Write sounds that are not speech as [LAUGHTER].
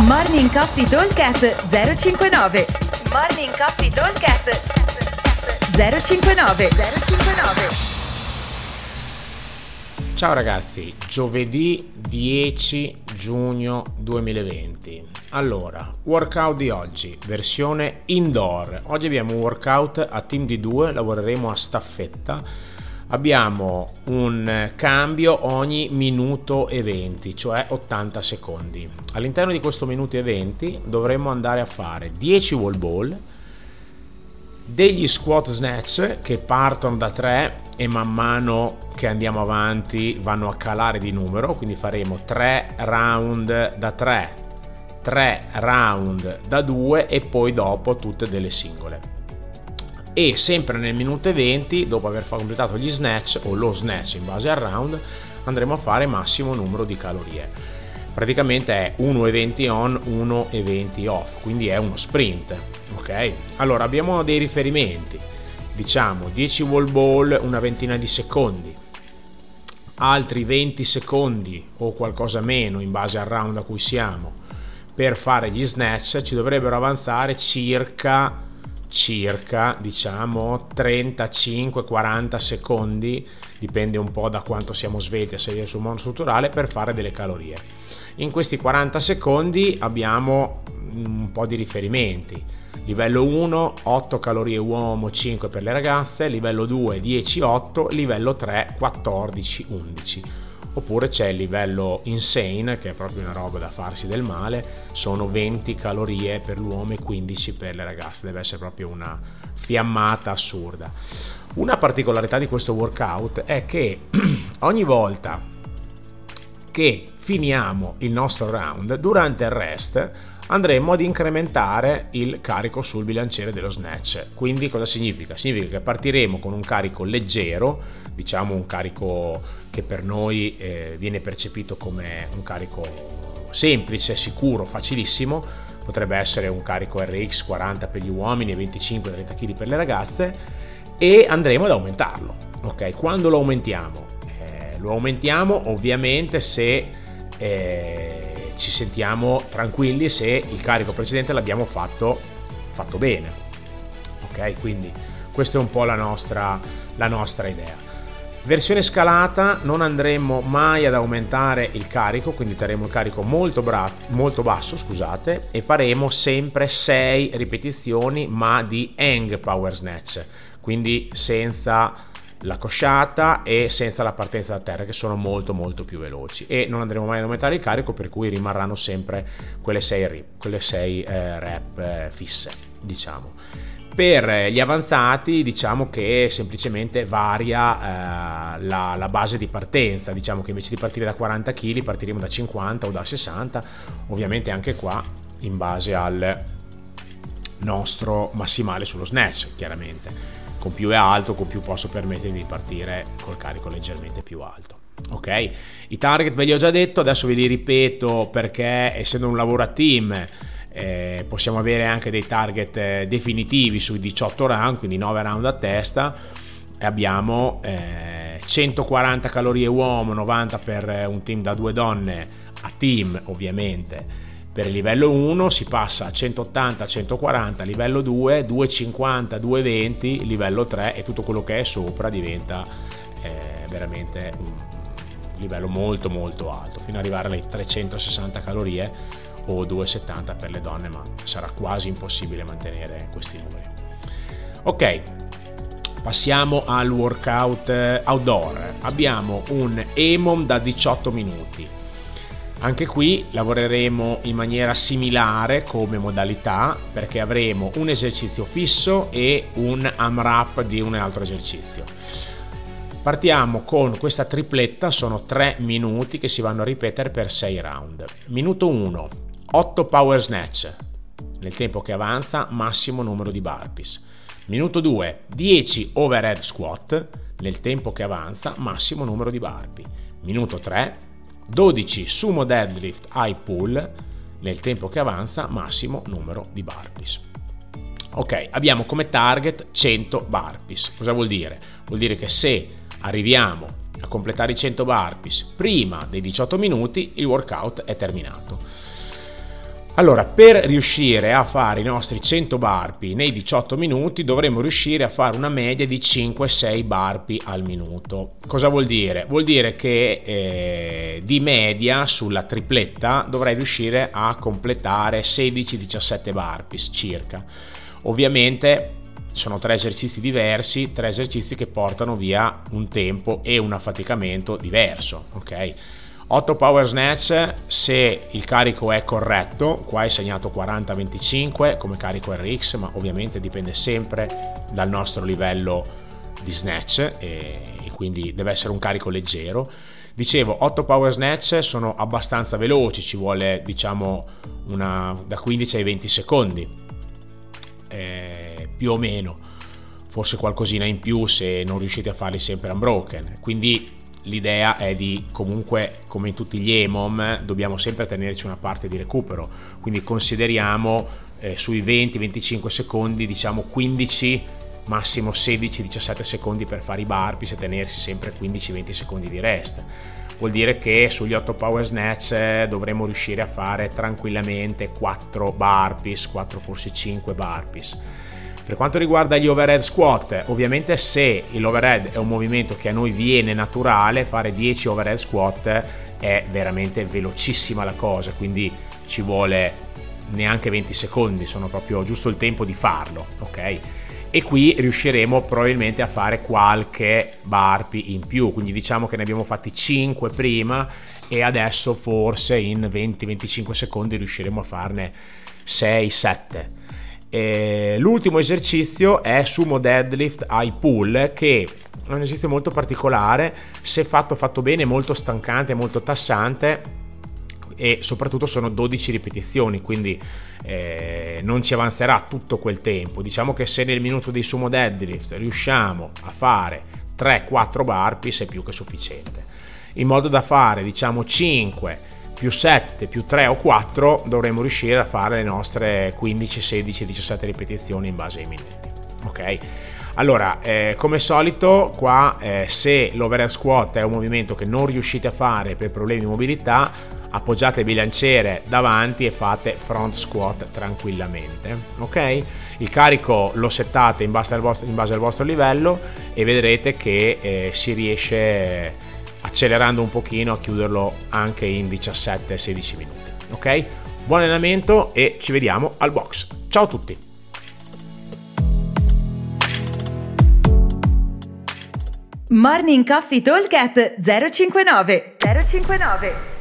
Morning Coffee Talkcast 059 Morning Coffee Talkcast 059 059 Ciao ragazzi, giovedì 10 giugno 2020. Allora, workout di oggi, versione indoor. Oggi abbiamo un workout a team di due, lavoreremo a staffetta abbiamo un cambio ogni minuto e 20, cioè 80 secondi. All'interno di questo minuto e 20 dovremo andare a fare 10 wall ball, degli squat snatch che partono da 3 e man mano che andiamo avanti vanno a calare di numero, quindi faremo 3 round da 3, 3 round da 2 e poi dopo tutte delle singole e sempre nel minuto e 20 dopo aver completato gli snatch o lo snatch in base al round andremo a fare massimo numero di calorie. Praticamente è 1,20 on 1,20 off quindi è uno sprint ok? Allora abbiamo dei riferimenti. Diciamo 10 wall ball una ventina di secondi. Altri 20 secondi o qualcosa meno in base al round a cui siamo. Per fare gli snatch ci dovrebbero avanzare circa circa diciamo 35-40 secondi dipende un po' da quanto siamo svelti a sedere sul mondo strutturale per fare delle calorie. In questi 40 secondi abbiamo un po' di riferimenti. Livello 1 8 calorie uomo 5 per le ragazze. Livello 2 10 8 livello 3 14 11 oppure c'è il livello insane che è proprio una roba da farsi del male sono 20 calorie per l'uomo e 15 per le ragazze deve essere proprio una fiammata assurda. Una particolarità di questo workout è che [CLEARS THROAT] ogni volta che finiamo il nostro round durante il rest andremo ad incrementare il carico sul bilanciere dello snatch. Quindi cosa significa? Significa che partiremo con un carico leggero, diciamo un carico che per noi eh, viene percepito come un carico semplice, sicuro, facilissimo, potrebbe essere un carico RX 40 per gli uomini e 25-30 kg per le ragazze e andremo ad aumentarlo. Ok, quando lo aumentiamo? Eh, lo aumentiamo ovviamente se eh, ci sentiamo tranquilli se il carico precedente l'abbiamo fatto, fatto bene. Ok, quindi questa è un po' la nostra, la nostra idea. Versione scalata non andremo mai ad aumentare il carico, quindi terremo il carico molto, bra- molto basso, scusate, e faremo sempre 6 ripetizioni ma di hang power snatch, quindi senza la cosciata e senza la partenza da terra che sono molto molto più veloci. E non andremo mai ad aumentare il carico per cui rimarranno sempre quelle 6 rep, quelle 6 eh, rep eh, fisse diciamo. Per gli avanzati diciamo che semplicemente varia eh, la, la, base di partenza. Diciamo che invece di partire da 40 kg partiremo da 50 o da 60 ovviamente anche qua in base al nostro massimale sullo snatch chiaramente con più è alto, con più posso permettermi di partire col carico leggermente più alto. Ok, i target ve li ho già detto, adesso ve li ripeto perché essendo un lavoro a team eh, possiamo avere anche dei target eh, definitivi sui 18 round, quindi 9 round a testa. Abbiamo eh, 140 calorie uomo, 90 per un team da due donne a team ovviamente per il livello 1 si passa a 180, 140, livello 2, 250, 220, livello 3 e tutto quello che è sopra diventa eh, veramente un livello molto molto alto, fino ad arrivare alle 360 calorie o 270 per le donne, ma sarà quasi impossibile mantenere questi numeri. Ok, passiamo al workout eh, outdoor. Abbiamo un EMOM da 18 minuti anche qui lavoreremo in maniera similare come modalità perché avremo un esercizio fisso e un AMRAP di un altro esercizio. Partiamo con questa tripletta, sono 3 minuti che si vanno a ripetere per 6 round. Minuto 1, 8 power snatch, nel tempo che avanza massimo numero di burpees. Minuto 2, 10 overhead squat, nel tempo che avanza massimo numero di burpee. Minuto 3, 12 sumo deadlift high pull nel tempo che avanza massimo numero di burpees. Ok, abbiamo come target 100 burpees. Cosa vuol dire? Vuol dire che se arriviamo a completare i 100 burpees prima dei 18 minuti, il workout è terminato. Allora, per riuscire a fare i nostri 100 barpi nei 18 minuti dovremmo riuscire a fare una media di 5-6 barpi al minuto. Cosa vuol dire? Vuol dire che eh, di media sulla tripletta dovrei riuscire a completare 16-17 barpi circa. Ovviamente sono tre esercizi diversi, tre esercizi che portano via un tempo e un affaticamento diverso, ok? 8 power snatch se il carico è corretto, qua è segnato 40-25 come carico RX, ma ovviamente dipende sempre dal nostro livello di snatch e, quindi deve essere un carico leggero. Dicevo, 8 power snatch sono abbastanza veloci, ci vuole diciamo una, da 15 ai 20 secondi, eh, più o meno, forse qualcosina in più se non riuscite a farli sempre unbroken. Quindi l'idea è di comunque come in tutti gli EMOM dobbiamo sempre tenerci una parte di recupero. Quindi consideriamo eh, sui 20-25 secondi diciamo 15 massimo 16-17 secondi per fare i burpees e tenersi sempre 15-20 secondi di rest. Vuol dire che sugli 8 power snatch eh, dovremo riuscire a fare tranquillamente 4 burpees 4 forse 5 burpees per quanto riguarda gli overhead squat, ovviamente se l'overhead è un movimento che a noi viene naturale, fare 10 overhead squat è veramente velocissima la cosa, quindi ci vuole neanche 20 secondi, sono proprio giusto il tempo di farlo, ok? E qui riusciremo probabilmente a fare qualche burpee in più, quindi diciamo che ne abbiamo fatti 5 prima e adesso forse in 20-25 secondi riusciremo a farne 6-7 e l'ultimo esercizio è sumo deadlift ai pull che è un esercizio molto particolare, se fatto fatto bene, molto stancante, molto tassante e soprattutto sono 12 ripetizioni, quindi eh, non ci avanzerà tutto quel tempo. Diciamo che se nel minuto di sumo deadlift riusciamo a fare 3-4 burpees è più che sufficiente. In modo da fare diciamo 5 più 7 più 3 o 4 dovremo riuscire a fare le nostre 15, 16, 17 ripetizioni in base ai minuti. Ok? Allora, eh, come solito, qua eh, se l'overhead squat è un movimento che non riuscite a fare per problemi di mobilità, appoggiate il bilanciere davanti e fate front squat tranquillamente. Ok? Il carico lo settate in base al vostro, base al vostro livello e vedrete che eh, si riesce accelerando un pochino a chiuderlo anche in 17-16 minuti. Ok? Buon allenamento e ci vediamo al box. Ciao a tutti! Morning Coffee Talk 059 059